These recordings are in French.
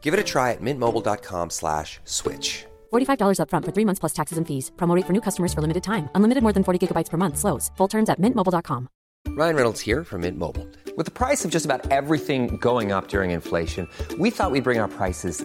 Give it a try at mintmobile.com slash switch. $45 upfront for three months plus taxes and fees. Promo rate for new customers for limited time. Unlimited more than 40 gigabytes per month. Slows. Full terms at mintmobile.com. Ryan Reynolds here from Mint Mobile. With the price of just about everything going up during inflation, we thought we'd bring our prices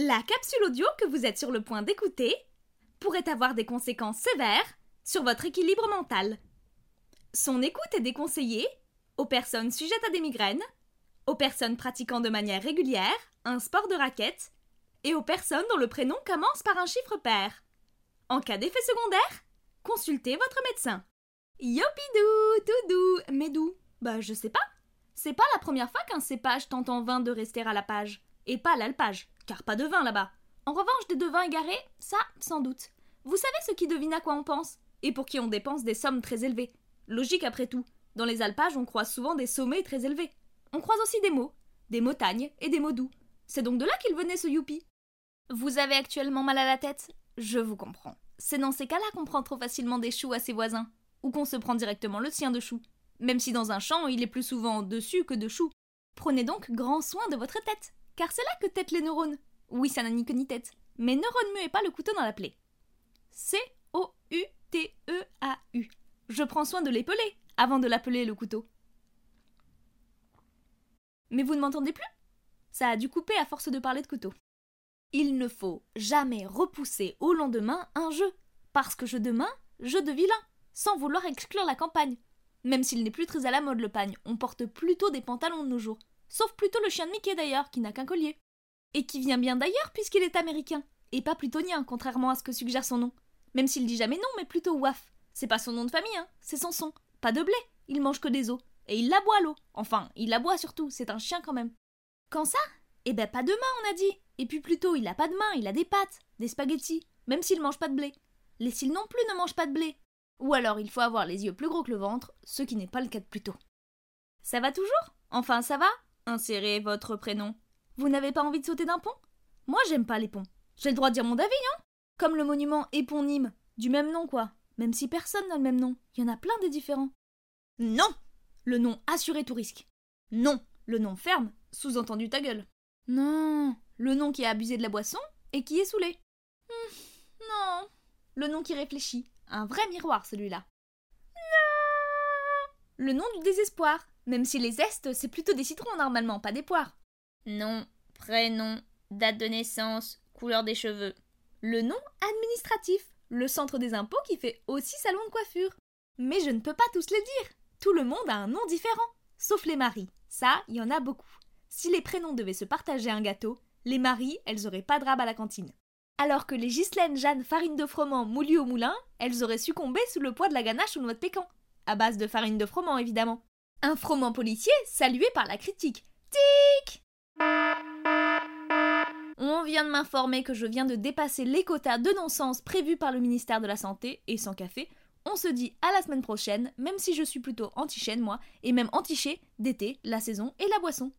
La capsule audio que vous êtes sur le point d'écouter pourrait avoir des conséquences sévères sur votre équilibre mental. Son écoute est déconseillée aux personnes sujettes à des migraines, aux personnes pratiquant de manière régulière un sport de raquette et aux personnes dont le prénom commence par un chiffre pair. En cas d'effet secondaire, consultez votre médecin. Yopidou, tout doux, mais d'où Bah je sais pas. C'est pas la première fois qu'un cépage tente en vain de rester à la page. Et pas l'alpage, car pas de vin là-bas. En revanche, des devins égarés, ça, sans doute. Vous savez ce qui devine à quoi on pense? Et pour qui on dépense des sommes très élevées. Logique après tout. Dans les alpages, on croise souvent des sommets très élevés. On croise aussi des mots, des montagnes et des mots doux. C'est donc de là qu'il venait ce youpi. Vous avez actuellement mal à la tête? Je vous comprends. C'est dans ces cas-là qu'on prend trop facilement des choux à ses voisins, ou qu'on se prend directement le sien de chou. Même si dans un champ, il est plus souvent dessus que de chou. Prenez donc grand soin de votre tête, car c'est là que têtent les neurones. Oui, ça n'a ni queue ni tête, mais ne remuez pas le couteau dans la plaie. C-O-U-T-E-A-U. Je prends soin de l'épeler avant de l'appeler le couteau. Mais vous ne m'entendez plus? Ça a dû couper à force de parler de couteau. Il ne faut jamais repousser au lendemain un jeu, parce que jeu de main, jeu de vilain, sans vouloir exclure la campagne. Même s'il n'est plus très à la mode le pagne, on porte plutôt des pantalons de nos jours. Sauf plutôt le chien de Mickey d'ailleurs, qui n'a qu'un collier. Et qui vient bien d'ailleurs puisqu'il est américain, et pas plutonien, contrairement à ce que suggère son nom. Même s'il dit jamais non, mais plutôt waf. C'est pas son nom de famille, hein, c'est son son. Pas de blé, il mange que des os. Et il l'aboie l'eau. Enfin, il l'aboie surtout, c'est un chien quand même. Quand ça? Eh ben pas de main, on a dit. Et puis plutôt, il a pas de main, il a des pattes, des spaghettis, même s'il mange pas de blé. Les cils non plus ne mangent pas de blé. Ou alors il faut avoir les yeux plus gros que le ventre, ce qui n'est pas le cas de Pluto. Ça va toujours? Enfin, ça va? Insérez votre prénom. Vous n'avez pas envie de sauter d'un pont? Moi, j'aime pas les ponts. J'ai le droit de dire mon avis, hein Comme le monument éponyme, du même nom, quoi. Même si personne n'a le même nom, il y en a plein des différents. Non Le nom assuré tout risque. Non Le nom ferme, sous-entendu ta gueule. Non Le nom qui a abusé de la boisson et qui est saoulé. Hum, non Le nom qui réfléchit. Un vrai miroir, celui-là. Non Le nom du désespoir. Même si les zestes, c'est plutôt des citrons normalement, pas des poires. Nom, prénom, date de naissance, couleur des cheveux. Le nom administratif, le centre des impôts qui fait aussi salon de coiffure. Mais je ne peux pas tous les dire. Tout le monde a un nom différent. Sauf les maris. Ça, il y en a beaucoup. Si les prénoms devaient se partager un gâteau, les maris, elles auraient pas de rab à la cantine. Alors que les Ghislaine, Jeanne, farine de froment moulues au moulin, elles auraient succombé sous le poids de la ganache ou noix de pécan. À base de farine de froment, évidemment. Un froment policier salué par la critique. Tic On vient de m'informer que je viens de dépasser les quotas de non-sens prévus par le ministère de la Santé, et sans café, on se dit à la semaine prochaine, même si je suis plutôt anti-chaîne moi, et même anti d'été, la saison et la boisson.